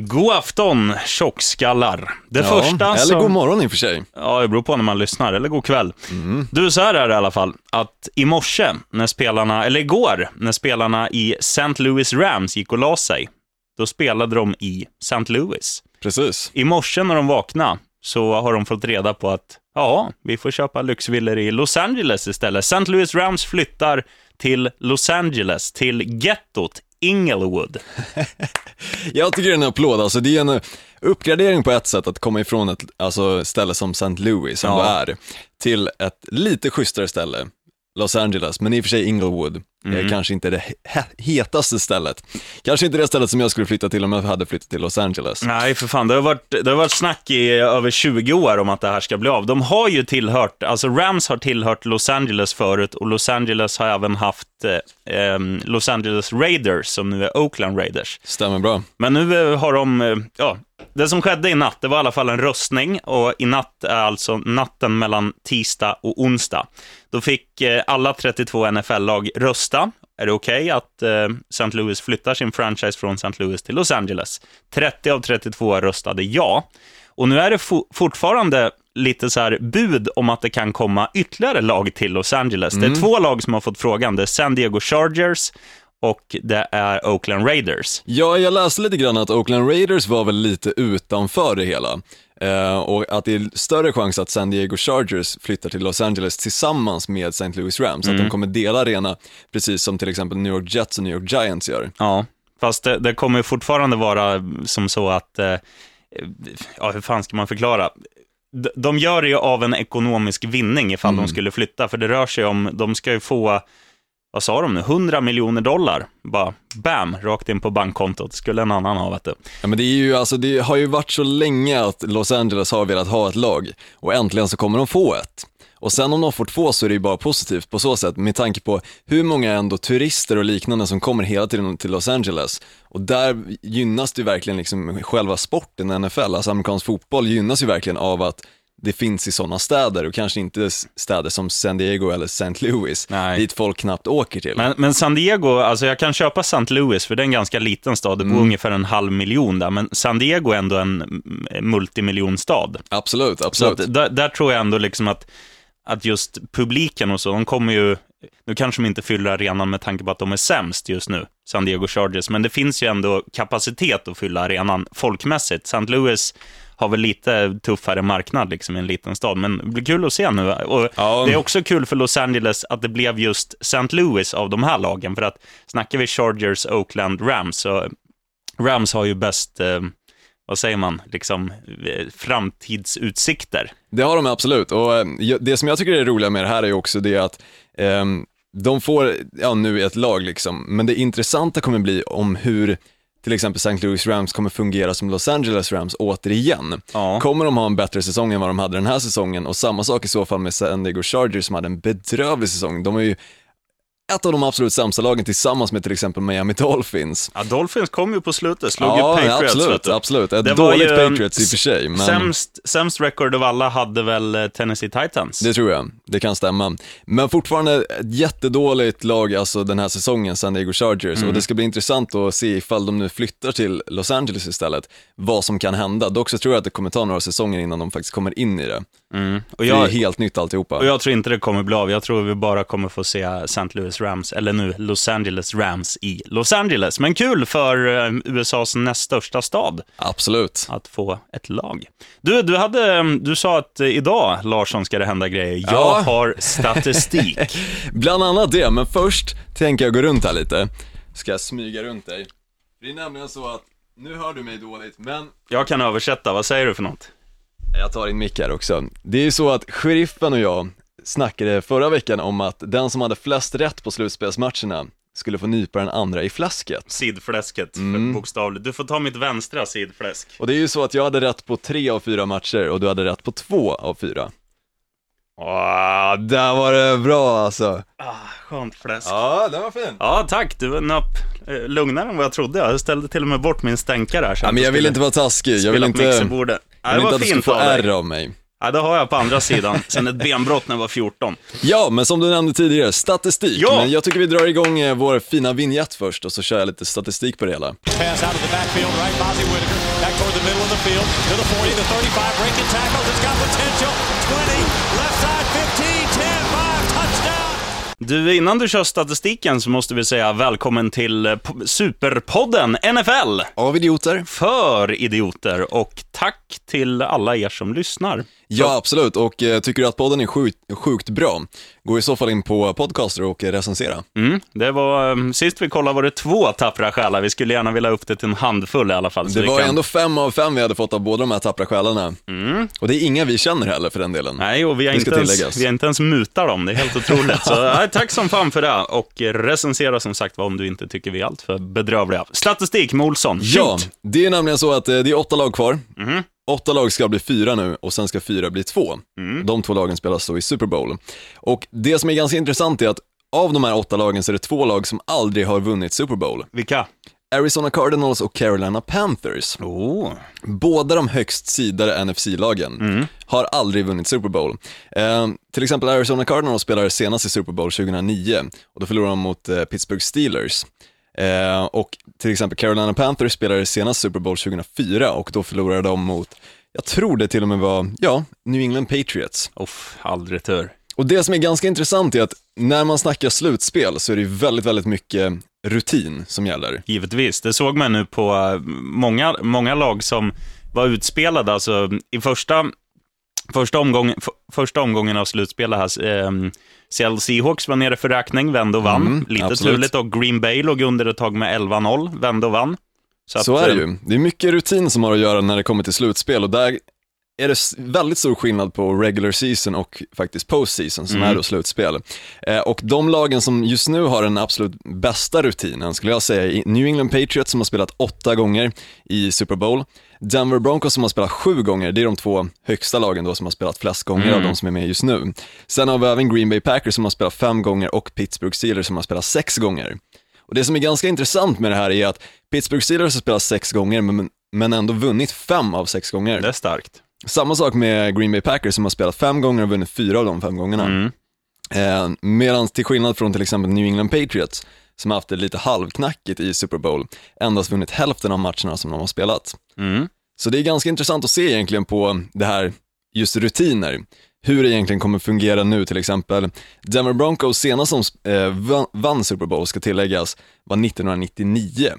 God afton, tjockskallar. Det Ja, första eller som... god morgon i och för sig. Ja, det beror på när man lyssnar, eller god kväll. Du, så här är det i alla fall, att i morse, när spelarna, eller igår, när spelarna i St. Louis Rams gick och la sig, då spelade de i St. Louis. Precis. I morse när de vaknade så har de fått reda på att, ja, vi får köpa lyxvillor i Los Angeles istället. St. Louis Rams flyttar till Los Angeles, till gettot Inglewood. Jag tycker det är en applåd, alltså det är en uppgradering på ett sätt att komma ifrån ett alltså, ställe som St. Louis, som Ja. det är, till ett lite schysstare ställe. Los Angeles, men i och för sig Inglewood, är kanske inte det he- hetaste stället. Kanske inte det stället som jag skulle flytta till om jag hade flyttat till Los Angeles. Nej, för fan. Det har, varit, det har varit snack i över 20 år om att det här ska bli av. De har ju tillhört, alltså Rams har tillhört Los Angeles förut och Los Angeles har även haft eh, Los Angeles Raiders, som nu är Oakland Raiders. Stämmer bra. Men nu eh, har de, eh, ja, det som skedde i natt, det var i alla fall en röstning och i natt är alltså natten mellan tisdag och onsdag. Då fick eh, alla 32 NFL-lag rösta. Är det okej att eh, St. Louis flyttar sin franchise från St. Louis till Los Angeles? 30 av 32 röstade ja. Och nu är det fo- fortfarande lite så här bud om att det kan komma ytterligare lag till Los Angeles. Det är två lag som har fått frågan. Det är San Diego Chargers och det är Oakland Raiders. Ja, jag läste lite grann att Oakland Raiders var väl lite utanför det hela. Eh, och att det är större chans att San Diego Chargers flyttar till Los Angeles tillsammans med St. Louis Rams, att de kommer dela arena, precis som till exempel New York Jets och New York Giants gör. Ja, fast det, det kommer fortfarande vara som så att, eh, ja hur fan ska man förklara? De, gör det ju av en ekonomisk vinning ifall de skulle flytta, för det rör sig om, de ska ju få, vad sa de nu, 100 miljoner dollar. Bara bam, rakt in på bankkontot. Skulle en annan ha, vet du. Ja men det är ju, alltså det har ju varit så länge att Los Angeles har velat ha ett lag och äntligen så kommer de få ett. Och sen om de får två så är det ju bara positivt på så sätt med tanke på hur många ändå turister och liknande som kommer hela tiden till Los Angeles. Och där gynnas det ju verkligen liksom själva sporten NFL, alltså amerikansk fotboll gynnas ju verkligen av att det finns i sådana städer och kanske inte städer som San Diego eller St. Louis, Nej. dit folk knappt åker till. Men, men San Diego, alltså jag kan köpa St. Louis, för det är en ganska liten stad, det bor ungefär en halv miljon där, men San Diego är ändå en mm, multimiljonstad. Absolut, absolut. där, där tror jag ändå liksom att, att just publiken och så, de kommer ju, nu kanske de inte fyller arenan med tanke på att de är sämst just nu, San Diego Chargers, men det finns ju ändå kapacitet att fylla arenan folkmässigt. St. Louis har väl lite tuffare marknad liksom i en liten stad, men det blir kul att se nu. Och Ja. Det är också kul för Los Angeles att det blev just St. Louis av de här lagen, för att snackar vi Chargers, Oakland, Rams, så Rams har ju bäst, eh, vad säger man, liksom eh, framtidsutsikter. Det har de absolut och eh, det som jag tycker är roliga med det här är också det att ehm, de får, ja nu ett lag liksom, men det intressanta kommer bli om hur till exempel St. Louis Rams kommer fungera som Los Angeles Rams återigen. Ja. Kommer de ha en bättre säsong än vad de hade den här säsongen? Och samma sak i så fall med San Diego Chargers som hade en bedrövlig säsong. De är ju ett av de absolut sämsta lagen tillsammans med till exempel Miami Dolphins. Ja, Dolphins kom ju på slutet, slog ju Ja, Patriots. vet absolut, absolut. Ett Det var dåligt ju, Patriots i och för sig, men... Sämst, sämst record av alla hade väl eh, Tennessee Titans. Det tror jag, det kan stämma. Men fortfarande ett jättedåligt lag alltså den här säsongen, San Diego Chargers, Mm. och det ska bli intressant att se ifall de nu flyttar till Los Angeles istället, vad som kan hända. Dock så tror jag att det kommer ta några säsonger innan de faktiskt kommer in i det. Mm. Och, jag, Det är helt nytt alltihopa. och jag tror inte det kommer bli av. Jag tror vi bara kommer få se St. Louis Rams, eller nu Los Angeles Rams i Los Angeles. Men kul för eh, USAs näst största stad Absolut. att få ett lag. Du, du, hade, du sa att eh, idag, Larsson, ska det hända grejer. Jag Ja. har statistik. Bland annat det, men först tänker jag gå runt här lite. Ska jag smyga runt dig? Det är nämligen så att, nu hör du mig dåligt, men jag kan översätta, vad säger du för något? Jag tar in mick här också. Det är ju så att sheriffen och jag snackade förra veckan om att den som hade flest rätt på slutspelsmatcherna skulle få nypa den andra i fläsket. Sidfläsket, Mm. bokstavligt. Du får ta mitt vänstra sidfläsk. Och det är ju så att jag hade rätt på tre av fyra matcher och du hade rätt på två av fyra. Åh, där var det bra alltså. Ah, skönt fläsk. Ja, den var fin. Ja, tack. Du nöp eh, lugnare än vad jag trodde. Jag ställde till och med bort min stänkare här. Ja, men jag vill inte vara taskig, jag vill inte, det inte var att du fint få ärr av mig. Ja, det har jag på andra sidan. Sen ett benbrott när jag var 14. Ja, men som du nämnde tidigare, statistik. Ja. Men jag tycker vi drar igång eh, vår fina vignett först och så kör jag lite statistik på det hela. Pass Du, innan du kör statistiken så måste vi säga välkommen till eh, Superpodden NFL Av idioter? för idioter och tack till alla er som lyssnar. Ja, absolut. Och eh, tycker du att podden är sjukt, sjukt bra, gå i så fall in på Podcaster och eh, recensera. Mm, det var, eh, sist vi kollade var det två tappra själar, vi skulle gärna vilja upp det till en handfull i alla fall. Det var kan- ändå fem av fem vi hade fått av båda de här tappra själarna. Och det är inga vi känner heller för den delen. Mm. Nej, och vi har, inte ens, vi har inte ens mutat dem, det är helt otroligt. Så nej, tack som fan för det. Och eh, recensera som sagt om du inte tycker vi är allt för bedrövliga. Statistik med Olsson, Ja, shoot! det är nämligen så att eh, det är åtta lag kvar. Mhm. Åtta lag ska bli fyra nu och sen ska fyra bli två. Mm. De två lagen spelas då i Super Bowl. Och det som är ganska intressant är att av de här åtta lagen så är det två lag som aldrig har vunnit Super Bowl. Vilka? Arizona Cardinals och Carolina Panthers. Oh. Båda de högst sidade NFC-lagen har aldrig vunnit Super Bowl. Eh, till exempel Arizona Cardinals spelade senast i Super Bowl 2009 och då förlorade de mot eh, Pittsburgh Steelers. Eh, och till exempel Carolina Panthers spelade senast Super Bowl 2004 och då förlorade de mot, jag tror det till och med var, ja, New England Patriots. Uff, aldrig tur. Och det som är ganska intressant är att när man snackar slutspel så är det väldigt, väldigt mycket rutin som gäller. Givetvis. Det såg man nu på eh, många, många lag som var utspelade. Alltså, I första, första, omgången, f- första omgången av slutspelet här, eh, Seattle Seahawks var nere för räkning, vände och vann. Mm, Lite absolut. turligt och Green Bay låg under ett tag med 11-0, vände och vann. Så, att, är det eh, ju. Det är mycket rutin som har att göra när det kommer till slutspel och där är det väldigt stor skillnad på regular season och faktiskt postseason som Mm. är då slutspel. Eh, och de lagen som just nu har den absolut bästa rutinen skulle jag säga är New England Patriots som har spelat åtta gånger i Super Bowl, Denver Broncos som har spelat sju gånger, det är de två högsta lagen då som har spelat flest gånger av de som är med just nu. Sen har vi även Green Bay Packers som har spelat fem gånger och Pittsburgh Steelers som har spelat sex gånger. Och det som är ganska intressant med det här är att Pittsburgh Steelers har spelat sex gånger men, men ändå vunnit fem av sex gånger. Det är starkt. Samma sak med Green Bay Packers som har spelat fem gånger och vunnit fyra av de fem gångerna. Mm. Eh, Medan till skillnad från till exempel New England Patriots, som har haft det lite halvknackigt i Super Bowl, endast vunnit hälften av matcherna som de har spelat. Mm. Så det är ganska intressant att se egentligen på det här, just rutiner, hur det egentligen kommer fungera nu till exempel. Denver Broncos senast som eh, vann Super Bowl, ska tilläggas, var 1999,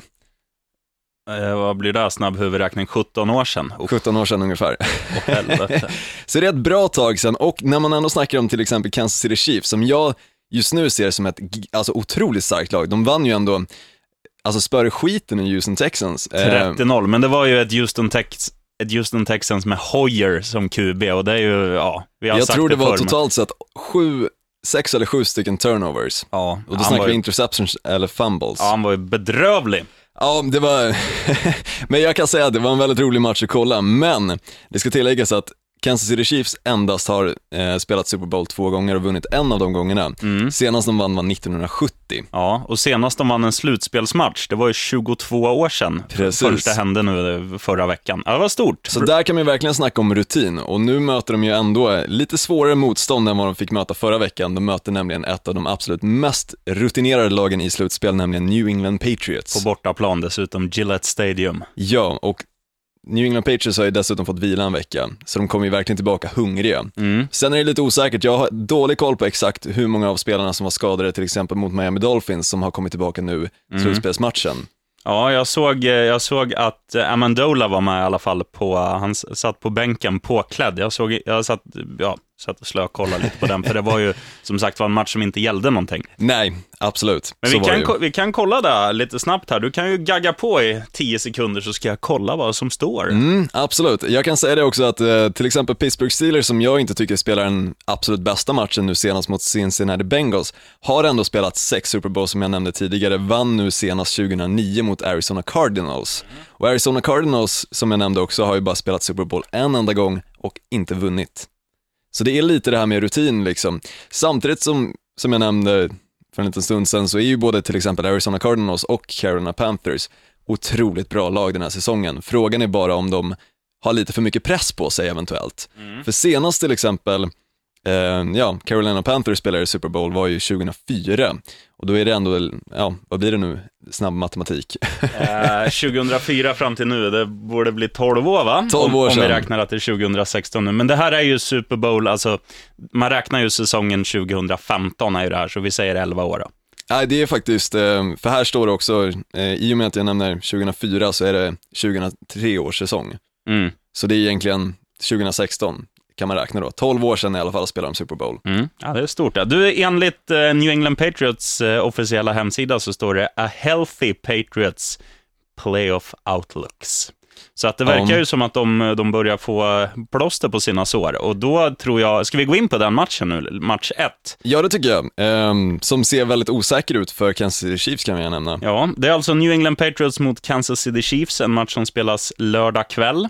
Eh, vad blir det? Snabb huvudräkning, 17 år sedan. Oh, 17 år sedan ungefär. helvete. Så det är ett bra tag sedan och när man ändå snackar om till exempel Kansas City Chiefs, som jag just nu ser som ett alltså, otroligt starkt lag, de vann ju ändå, alltså spöre skiten i Houston Texans. Eh, 30-0, men det var ju ett Houston, Tex, ett Houston Texans med Hoyer som QB och det är ju, ja, vi har jag sagt tror det var förr, men- totalt sett sju, sex eller sju stycken turnovers. Ja, Och då snackar var vi interceptions eller fumbles. ja, han var ju bedrövlig. Ja, det var, men jag kan säga att det var en väldigt rolig match att kolla, men det ska tilläggas att Kansas City Chiefs endast har eh, spelat Super Bowl två gånger och vunnit en av de gångerna. Mm. Senast de vann var 1970. Ja, och senast de vann en slutspelsmatch, det var ju 22 år sedan. Precis. Första hände nu eh, förra veckan. Ja, det var stort. Så där kan man ju verkligen snacka om rutin och nu möter de ju ändå lite svårare motstånd än vad de fick möta förra veckan. De möter nämligen ett av de absolut mest rutinerade lagen i slutspel, nämligen New England Patriots. På bortaplan dessutom, Gillette Stadium. Ja, och New England Patriots har ju dessutom fått vila en vecka, så de kommer ju verkligen tillbaka hungriga. Mm. Sen är det lite osäkert, jag har dålig koll på exakt hur många av spelarna som var skadade till exempel mot Miami Dolphins som har kommit tillbaka nu, Mm. slutspelsmatchen. Ja, jag såg, eh, jag såg att eh, Amendola var med i alla fall på, han s- satt på bänken påklädd. Jag såg, jag satt, ja, satt och slökollade lite på den, för det var ju som sagt var en match som inte gällde någonting. Nej, absolut. Men så vi kan, ju. vi kan kolla det lite snabbt här. Du kan ju gagga på i 10 sekunder så ska jag kolla vad som står. Mm, absolut. Jag kan säga det också att eh, till exempel Pittsburgh Steelers, som jag inte tycker spelar den absolut bästa matchen nu senast mot Cincinnati Bengals, har ändå spelat sex Super Bowl som jag nämnde tidigare, vann nu senast 2009 mot Arizona Cardinals. Och Arizona Cardinals, som jag nämnde också, har ju bara spelat Super Bowl en enda gång och inte vunnit. Så det är lite det här med rutin liksom. Samtidigt som, som jag nämnde för en liten stund sedan, så är ju både till exempel Arizona Cardinals och Carolina Panthers otroligt bra lag den här säsongen. Frågan är bara om de har lite för mycket press på sig eventuellt. För senast till exempel ja, Carolina Panthers spelade i Super Bowl var ju 2004. Och då är det ändå, ja, vad blir det nu? Snabb matematik. Eh, 2004 fram till nu, det borde bli 12 år va? 12 år om, om vi sedan. räknar att det är 2016 nu. Men det här är ju Super Bowl, alltså man räknar ju säsongen 2015 är ju det här, så vi säger 11 år då. Nej, det är faktiskt, eh, för här står det också, eh, i och med att jag nämner 2004 så är det 2003 års säsong. Mm. Så det är egentligen 2016 kan man räkna då. 12 år sedan i alla fall spelade de Super Bowl. Mm. Ja, det är stort. det. Du, enligt eh, New England Patriots eh, officiella hemsida så står det A healthy Patriots playoff outlooks. Så att det verkar Ja. ju som att de, de börjar få eh, plåster på sina sår. Och då tror jag, ska vi gå in på den matchen nu, match 1? Ja, det tycker jag. Ehm, som ser väldigt osäker ut för Kansas City Chiefs kan jag nämna. Ja, det är alltså New England Patriots mot Kansas City Chiefs, en match som spelas lördag kväll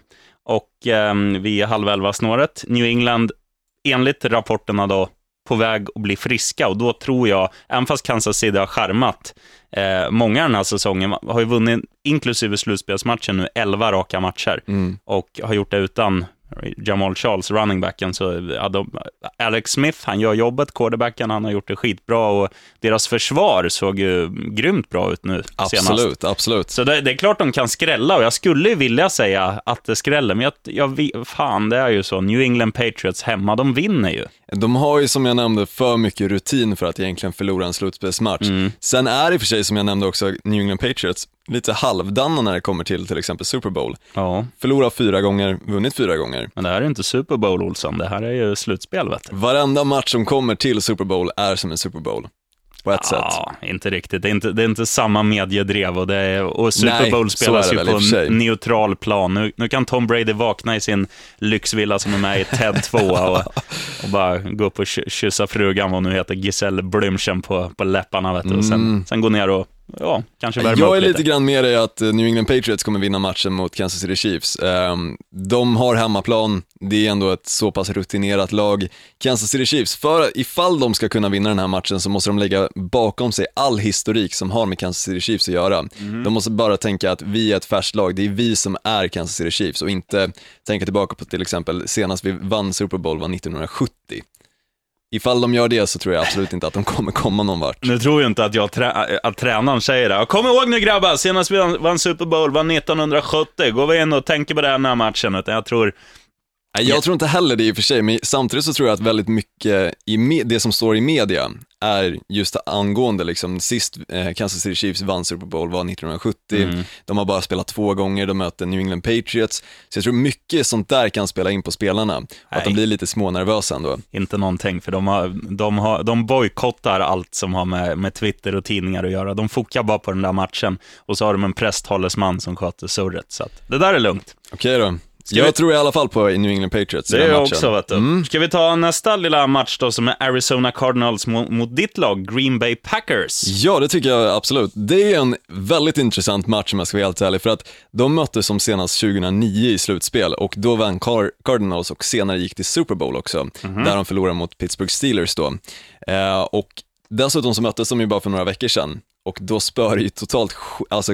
och eh, vid halv elva-snåret. New England, enligt rapporterna då, på väg att bli friska och då tror jag, även fast Kansas City har skärmat eh, många den här säsongen, har ju vunnit, inklusive slutspelsmatchen nu, 11 raka matcher Mm. och har gjort det utan Jamal Charles, running backen, så ja, de, Alex Smith, han gör jobbet, quarterbacken, han har gjort det skitbra och deras försvar såg ju grymt bra ut nu senast. Absolut, absolut. Så det, det är klart de kan skrälla och jag skulle ju vilja säga att det skräller, men jag, jag, fan, det är ju så. New England Patriots hemma, de vinner ju. De har ju som jag nämnde för mycket rutin för att egentligen förlora en slutspelsmatch. Mm. Sen är det i och för sig som jag nämnde också New England Patriots lite halvdana när det kommer till till exempel Super Bowl. Ja, Förlorat fyra gånger, vunnit fyra gånger. men det här är inte Super Bowl, Olsson. Det här är ju slutspel, vet du. Varenda match som kommer till Super Bowl är som en Super Bowl. På ett sätt. Ja, inte riktigt. Det är inte, det är inte samma mediedrev och, det är, och Super Nej, Bowl spelas ju på en neutral plan. Nu, nu kan Tom Brady vakna i sin lyxvilla som är med i TED 2 och, och bara gå upp och ky- kyssa frugan, vad nu heter, Giselle Blümchen på, på läpparna, vet du. Och sen, sen gå ner och, ja, kanske värma Mm. Jag är lite lite. grann med dig att eh, New England Patriots kommer vinna matchen mot Kansas City Chiefs. Ehm, De har hemmaplan, det är ändå ett så pass rutinerat lag. Kansas City Chiefs, för ifall de ska kunna vinna den här matchen så måste de lägga bakom sig all historik som har med Kansas City Chiefs att göra. De måste bara tänka att vi är ett färskt lag, det är vi som är Kansas City Chiefs och inte tänka tillbaka på till exempel senast vi vann Super Bowl var 1970. Ifall de gör det så tror jag absolut inte att de kommer komma någon vart. Nu tror ju inte att, jag trä- att tränaren säger det. Kom ihåg nu grabbar, senast vi vann Super Bowl var 1970. Går vi in och tänker på det här den här matchen, utan jag tror jag tror inte heller det i och för sig, men samtidigt så tror jag att väldigt mycket i det som står i media är just angående, liksom, sist eh, Kansas City Chiefs vann Super Bowl var 1970, Mm. de har bara spelat två gånger, de möter New England Patriots, så jag tror mycket sånt där kan spela in på spelarna, och att de Nej. blir lite smånervösa ändå. inte någonting, för de, har, de, har, de bojkottar allt som har med, med Twitter och tidningar att göra. De fokar bara på den där matchen och så har de en presstalesman som sköter surret. Så att det där är lugnt. Okej då. Ska jag vi- tror i alla fall på New England Patriots Det är jag också, vet du. Mm. Ska vi ta nästa lilla match då, som är Arizona Cardinals mot, mot ditt lag, Green Bay Packers? Ja, det tycker jag absolut. Det är en väldigt intressant match om jag ska vara helt ärlig, för att de möttes som senast 2009 i slutspel och då vann Car- Cardinals och senare gick till Super Bowl också, där de förlorade mot Pittsburgh Steelers då. Eh, och dessutom så möttes de ju bara för några veckor sedan och då spör ju totalt, alltså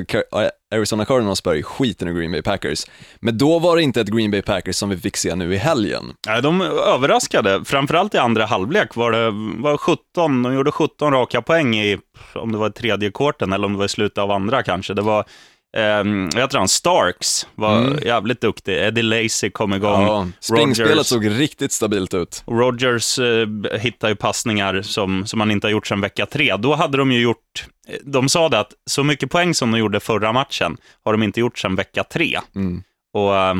Arizona Cardinals spör ju skiten ur Green Bay Packers. Men då var det inte ett Green Bay Packers som vi fick se nu i helgen. Nej, de överraskade. Framförallt i andra halvlek var det var 17, de gjorde 17 raka poäng i, om det var i tredje korten eller om det var i slutet av andra kanske. Det var, eh, vad heter han, Starks var jävligt duktig. Eddie Lacy kom igång. Ja, springspelet såg riktigt stabilt ut. Och Rodgers eh, hittar ju passningar som, som han inte har gjort sedan vecka tre. Då hade de ju gjort, de sa det att så mycket poäng som de gjorde förra matchen har de inte gjort sedan vecka tre. Mm. Och eh,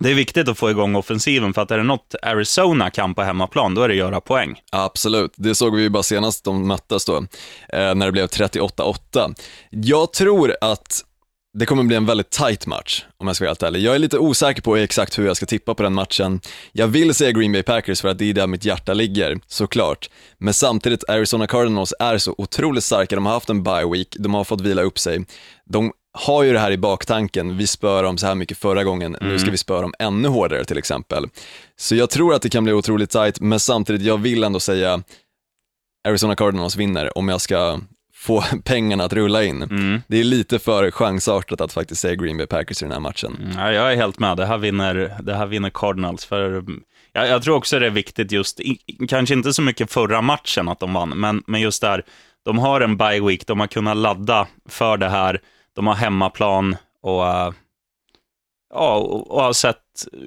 det är viktigt att få igång offensiven, för att är det något Arizona kan på hemmaplan, då är det att göra poäng. Absolut, det såg vi ju bara senast de möttes då, eh, när det blev 38-8. Jag tror att det kommer bli en väldigt tight match, om jag ska vara helt ärlig. Jag är lite osäker på exakt hur jag ska tippa på den matchen. Jag vill säga Green Bay Packers för att det är där mitt hjärta ligger, såklart. Men samtidigt, Arizona Cardinals är så otroligt starka, de har haft en bye week, de har fått vila upp sig. De har ju det här i baktanken, vi spör dem så här mycket förra gången, nu ska vi spöra dem ännu hårdare till exempel. Så jag tror att det kan bli otroligt tight, men samtidigt, jag vill ändå säga Arizona Cardinals vinner om jag ska få pengarna att rulla in. Mm. Det är lite för chansartat att faktiskt säga Green Bay Packers i den här matchen. Ja, jag är helt med. Det här vinner, det här vinner Cardinals. För, mm, Jag, jag tror också det är viktigt just, i, kanske inte så mycket förra matchen att de vann, men, men just där, de har en bye week, de har kunnat ladda för det här, de har hemmaplan och uh, Ja, och har sett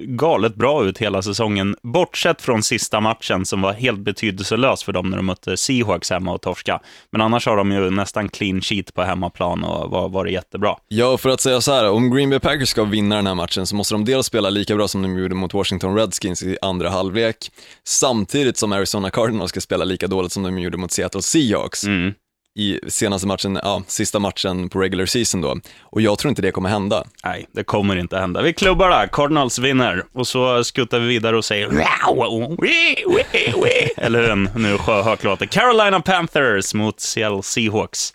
galet bra ut hela säsongen. Bortsett från sista matchen som var helt betydelselös för dem när de mötte Seahawks hemma och torska. Men annars har de ju nästan clean sheet på hemmaplan och var, varit jättebra. Ja, för att säga så här, om Green Bay Packers ska vinna den här matchen så måste de dels spela lika bra som de gjorde mot Washington Redskins i andra halvlek, samtidigt som Arizona Cardinals ska spela lika dåligt som de gjorde mot Seattle Seahawks. Mm i senaste matchen, ja, sista matchen på regular season då. Och jag tror inte det kommer hända. Nej, det kommer inte hända. Vi klubbar där, Cardinals vinner. Och så skuttar vi vidare och säger Eller hur nu sjöhök låter. Carolina Panthers mot Seattle Seahawks.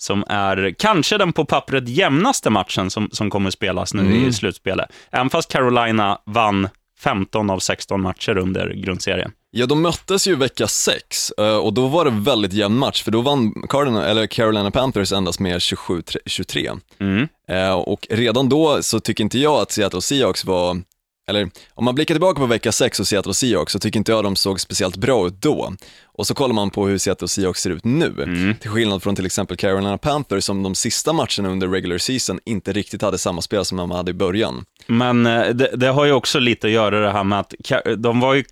Som är kanske den på pappret jämnaste matchen som, som kommer spelas nu mm. i slutspelet. Även fast Carolina vann 15 av 16 matcher under grundserien. Ja, de möttes ju vecka 6 eh, och då var det väldigt jämn match, för då vann Cardinal, eller Carolina Panthers endast med 27-23. Mm. Eh, och redan då så tycker inte jag att Seattle Seahawks var, eller om man blickar tillbaka på vecka 6 och Seattle Seahawks så tycker inte jag de såg speciellt bra ut då. Och så kollar man på hur Seattle Seahawks ser ut nu, mm. till skillnad från till exempel Carolina Panthers som de sista matcherna under regular season inte riktigt hade samma spel som de hade i början. Men eh, det, det har ju också lite att göra det här med att de var ju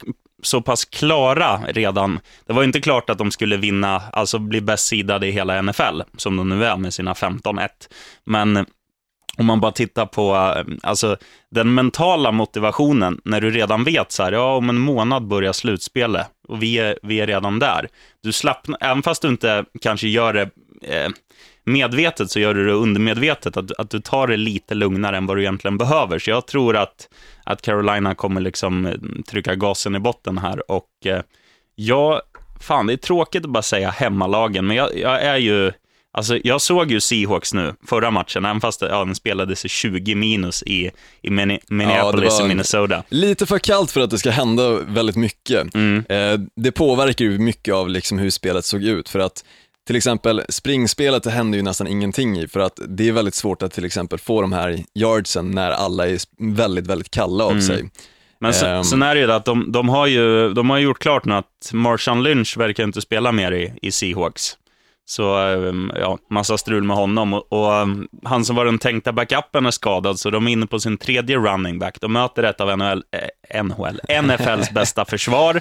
så pass klara redan. Det var inte klart att de skulle vinna, alltså bli bäst sidade i hela NFL, som de nu är med sina 15-1. Men om man bara tittar på eh, alltså, den mentala motivationen, när du redan vet så här, ja, om en månad börjar slutspelet och vi är, vi är redan där. Du slappnar, även fast du inte kanske gör det eh, medvetet, så gör du det undermedvetet, att, att du tar det lite lugnare än vad du egentligen behöver. Så jag tror att att Carolina kommer liksom eh, trycka gasen i botten här. Och eh, ja, fan, det är tråkigt att bara säga hemmalagen, men jag, jag är ju... Alltså, jag såg ju Seahawks nu, förra matchen, även fast ja, den spelades i 20 minus i, i Minneapolis ja, i Minnesota. Lite för kallt för att det ska hända väldigt mycket. Mm. Eh, det påverkar ju mycket av liksom hur spelet såg ut, för att till exempel springspelet det händer ju nästan ingenting i för att det är väldigt svårt att till exempel få de här yardsen när alla är väldigt, väldigt kalla av mm. sig. Men sen, um, sen är det ju att de, de, har ju de har gjort klart nu att Marshawn Lynch verkar inte spela mer i, i Seahawks. Så ehm, ja, massa strul med honom. Och, och, ehm, han som var den tänkta backupen är skadad, så de är inne på sin tredje running back. De möter ett av NHL, eh, NHL, NFLs bästa försvar.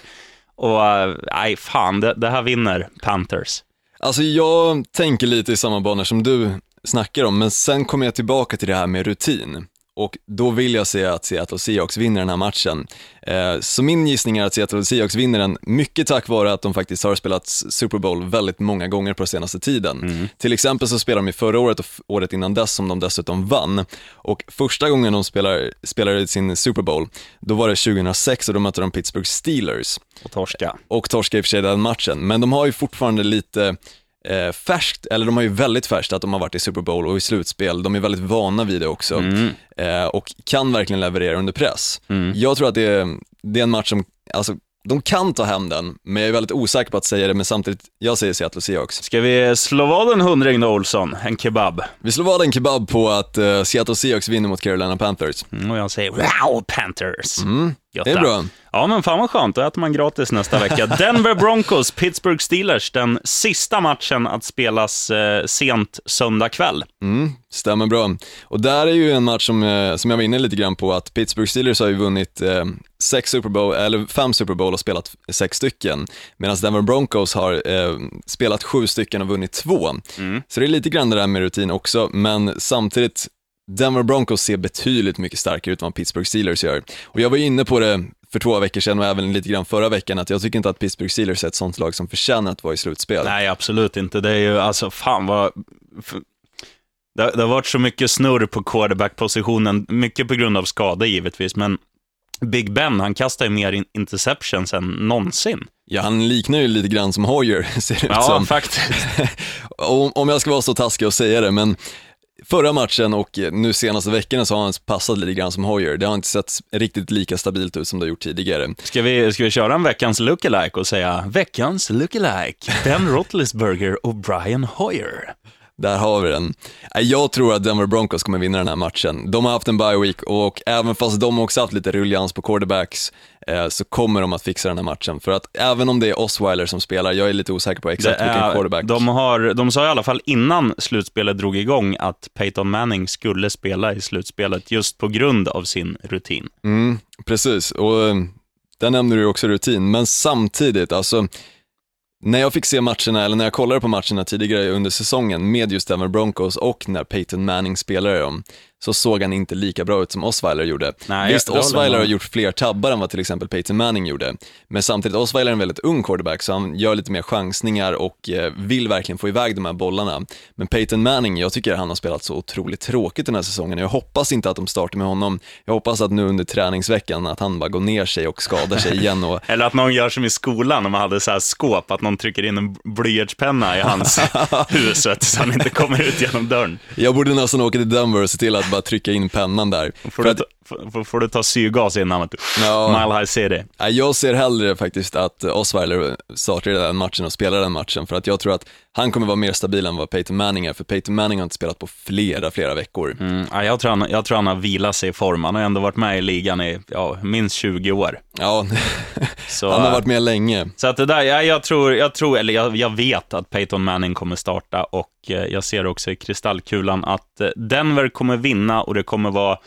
Och eh, nej, fan, det, det här vinner Panthers. Alltså jag tänker lite i samma banor som du snackar om, men sen kommer jag tillbaka till det här med rutin. Och då vill jag säga att Seattle Seahawks vinner den här matchen. Eh, så min gissning är att Seattle Seahawks vinner den, mycket tack vare att de faktiskt har spelat Super Bowl väldigt många gånger på senaste tiden. Mm. Till exempel så spelade de i förra året och året innan dess som de dessutom vann. Och första gången de spelar, spelade sin Super Bowl, då var det 2006 och då mötte de Pittsburgh Steelers. Och torska. Och torska i och för sig den matchen, men de har ju fortfarande lite eh, färskt, eller de har ju väldigt färskt att de har varit i Super Bowl och i slutspel, de är väldigt vana vid det också mm. eh, och kan verkligen leverera under press. Mm. Jag tror att det är, det är en match som, alltså de kan ta hem den, men jag är väldigt osäker på att säga det, men samtidigt, jag säger Seattle Seahawks. Ska vi slå vad en hundring då, Olsson? En kebab? Vi slår vad en kebab på att uh, Seattle Seahawks vinner mot Carolina Panthers. Mm, och jag säger wow, Panthers. Mm, det är bra. Ja, men fan vad skönt. Då äter man gratis nästa vecka. Denver Broncos, Pittsburgh Steelers. Den sista matchen att spelas eh, sent söndag kväll. Mm, stämmer bra. Och där är ju en match som, eh, som jag var inne lite grann på, att Pittsburgh Steelers har ju vunnit eh, sex Super Bowl, eller fem Super Bowl och spelat sex stycken, medan Denver Broncos har eh, spelat sju stycken och vunnit två. Mm. Så det är lite grann det där med rutin också, men samtidigt Denver Broncos ser betydligt mycket starkare ut än vad Pittsburgh Steelers gör. Och jag var inne på det för två veckor sedan och även lite grann förra veckan att jag tycker inte att Pittsburgh Steelers är ett sånt lag som förtjänar att vara i slutspel. Nej, absolut inte. Det är ju, alltså fan vad... Det, det har varit så mycket snurr på quarterback-positionen, mycket på grund av skada givetvis, men Big Ben, han kastar ju mer interceptions än någonsin. Ja, han liknar ju lite grann som Hoyer, ser det ja, ut som. Ja, faktiskt. om jag ska vara så taskig och säga det, men förra matchen och nu senaste veckorna så har han passat lite grann som Hoyer. Det har inte sett riktigt lika stabilt ut som det har gjort tidigare. Ska vi, ska vi köra en veckans lookalike och säga veckans lookalike, Ben Roethlisberger och Brian Hoyer? Där har vi den. Nej, Jag tror att Denver Broncos kommer vinna den här matchen. De har haft en bye week och även fast de också haft lite rullians på quarterbacks så kommer de att fixa den här matchen. För att även om det är Osweiler som spelar, jag är lite osäker på exakt Det vilken är- quarterback. de, har, de sa i alla fall innan slutspelet drog igång att Peyton Manning skulle spela i slutspelet just på grund av sin rutin. Mm, precis, och eh, där nämner du också rutin, men samtidigt, alltså när jag fick se matcherna, eller när jag kollade på matcherna tidigare under säsongen med just Denver Broncos och när Peyton Manning spelade dem, så såg han inte lika bra ut som Osweiler gjorde. Nej, Visst, Osweiler har om. gjort fler tabbar än vad till exempel Peyton Manning gjorde, men samtidigt, Osweiler är en väldigt ung quarterback, så han gör lite mer chansningar och eh, vill verkligen få iväg de här bollarna. Men Peyton Manning, jag tycker han har spelat så otroligt tråkigt den här säsongen. Jag hoppas inte att de startar med honom. Jag hoppas att nu under träningsveckan att han bara går ner sig och skadar sig igen och Eller att någon gör som i skolan, när man hade så här skåp, att någon trycker in en blyertspenna i hans hus, så han inte kommer ut genom dörren. jag borde nästan åka till Denver och se till att bara trycka in pennan där. Får För du, att, ta, får, får du ta syrgas innan. Ja. Mile High City. jag ser hellre faktiskt att Osweiler startar den matchen och spelar den matchen, för att jag tror att han kommer vara mer stabil än vad Peyton Manning är, för Peyton Manning har inte spelat på flera, flera veckor. Mm, ja, jag, tror han, jag tror han har vilat sig i form. Han har ändå varit med i ligan i ja, minst 20 år. Ja, Så, han har varit med länge. Så att det där, ja, jag tror, jag tror, eller jag, jag vet att Peyton Manning kommer starta och eh, jag ser också i kristallkulan att eh, Denver kommer vinna och det kommer vara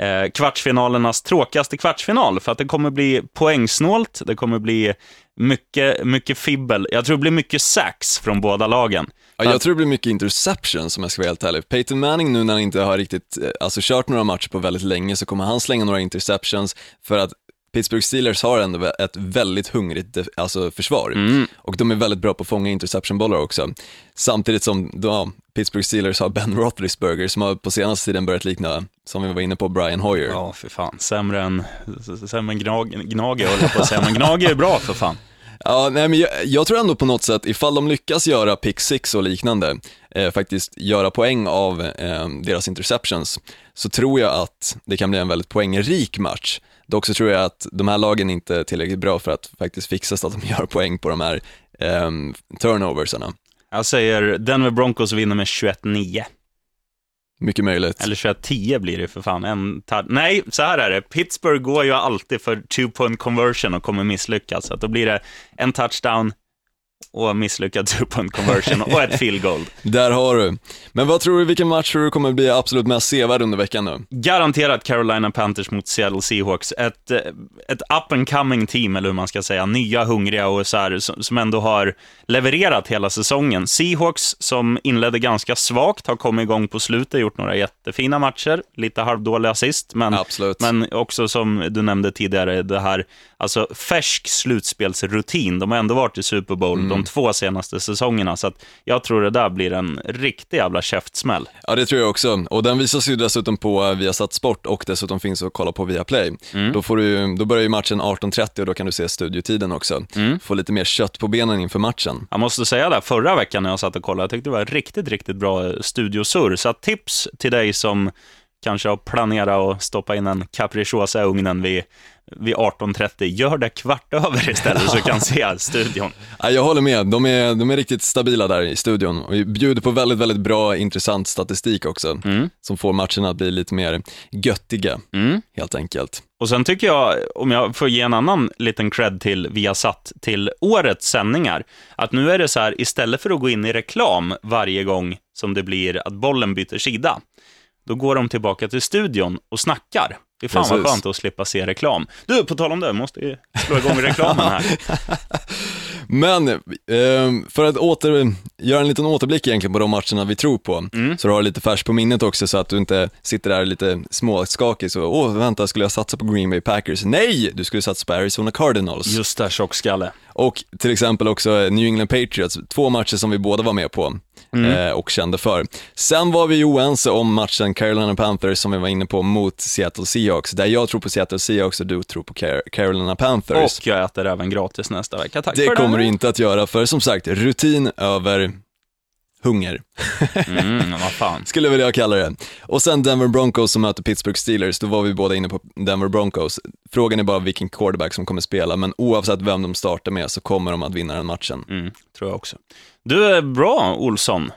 eh, kvartsfinalernas tråkigaste kvartsfinal, för att det kommer bli poängsnålt, det kommer bli mycket, mycket fibbel. Jag tror det blir mycket sax från båda lagen. Ja, jag tror det blir mycket interceptions om jag ska vara helt ärlig. Peyton Manning nu när han inte har riktigt, eh, alltså kört några matcher på väldigt länge så kommer han slänga några interceptions för att Pittsburgh Steelers har ändå ett väldigt hungrigt alltså försvar och de är väldigt bra på att fånga interceptionbollar också. Samtidigt som ja, Pittsburgh Steelers har Ben Roethlisberger som har på senaste tiden börjat likna, som vi var inne på, Brian Hoyer. Ja, för fan. Sämre än, sämre än gnag, Gnage, höll jag på att säga. Men Gnage är bra, för fan. Ja, nej, men jag, jag tror ändå på något sätt, ifall de lyckas göra pick six och liknande, eh, faktiskt göra poäng av eh, deras interceptions, så tror jag att det kan bli en väldigt poängrik match. Dock så tror jag att de här lagen inte är tillräckligt bra för att faktiskt fixa så att de gör poäng på de här eh, turnoversarna. Jag säger Denver Broncos vinner med 21-9. Mycket möjligt. Eller 21-10 blir det för fan. En tar- Nej, så här är det. Pittsburgh går ju alltid för two point conversion och kommer misslyckas. Så då blir det en touchdown och misslyckad two point conversion och ett field goal. Där har du. Men vad tror du, vilken match tror du kommer bli absolut mest sevärd under veckan nu? Garanterat Carolina Panthers mot Seattle Seahawks. Ett, eh, ett up and coming team, eller hur man ska säga. Nya, hungriga och så här, som ändå har levererat hela säsongen. Seahawks, som inledde ganska svagt, har kommit igång på slutet, gjort några jättefina matcher. Lite halvdåliga sist, men, Absolut. men också som du nämnde tidigare, det här, alltså färsk slutspelsrutin. De har ändå varit i Super Bowl de två senaste säsongerna, så att jag tror det där blir en riktig jävla käftsmäll. Ja, det tror jag också. Och den visas ju dessutom på eh, Viasat Sport och dessutom finns att kolla på Viaplay. Då, får du, då börjar ju matchen 18.30 och då kan du se studiotiden också. Få lite mer kött på benen inför matchen. Jag måste säga det, förra veckan när jag satt och kollade, jag tyckte det var riktigt, riktigt bra eh, studiosurr. Så tips till dig som kanske har planerat att stoppa in en capricciosa i ugnen vid, vid 18.30, gör det kvart över istället så kan se studion. Ja, jag håller med, de är, de är riktigt stabila där i studion och bjuder på väldigt, väldigt bra, intressant statistik också. Som får matcherna att bli lite mer göttiga, helt enkelt. Och sen tycker jag, om jag får ge en annan liten cred till Viasat, till årets sändningar, att nu är det så här, istället för att gå in i reklam varje gång som det blir att bollen byter sida, då går de tillbaka till studion och snackar. Det är fan vad Precis. skönt att slippa se reklam. Du, på tal om det, måste ju slå igång reklamen här. Men eh, för att åter, göra en liten återblick egentligen på de matcherna vi tror på, så du har lite färskt på minnet också så att du inte sitter där lite småskakig så, åh vänta, skulle jag satsa på Green Bay Packers? Nej, du skulle satsa på Arizona Cardinals. Just det, tjockskalle. Och till exempel också New England Patriots, två matcher som vi båda var med på eh, och kände för. Sen var vi oense om matchen Carolina Panthers som vi var inne på mot Seattle Seahawks, där jag tror på Seattle Seahawks och du tror på Car- Carolina Panthers. Och jag äter även gratis nästa vecka. Tack det för kommer det. du inte att göra, för som sagt, rutin över hunger, Mm, vad fan. skulle jag vilja kalla det. Och sen Denver Broncos som möter Pittsburgh Steelers, då var vi båda inne på Denver Broncos. Frågan är bara vilken quarterback som kommer spela, men oavsett vem de startar med så kommer de att vinna den matchen. Mm, tror jag också. Du är bra, Olsson.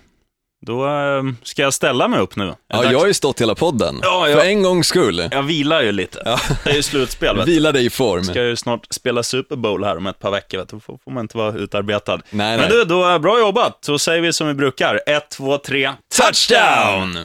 Då eh, ska jag ställa mig upp nu. Är Ja, dags? jag har ju stått hela podden. Ja, ja. För en gångs skull. jag vilar ju lite. Det är ju slutspel, vet. Vila dig i form. ska ju snart spela Super Bowl här om ett par veckor, vet du. Då får, man inte vara utarbetad. Nej, Men nej. du, då, bra jobbat. Så säger vi som vi brukar. Ett, två, tre. Touchdown!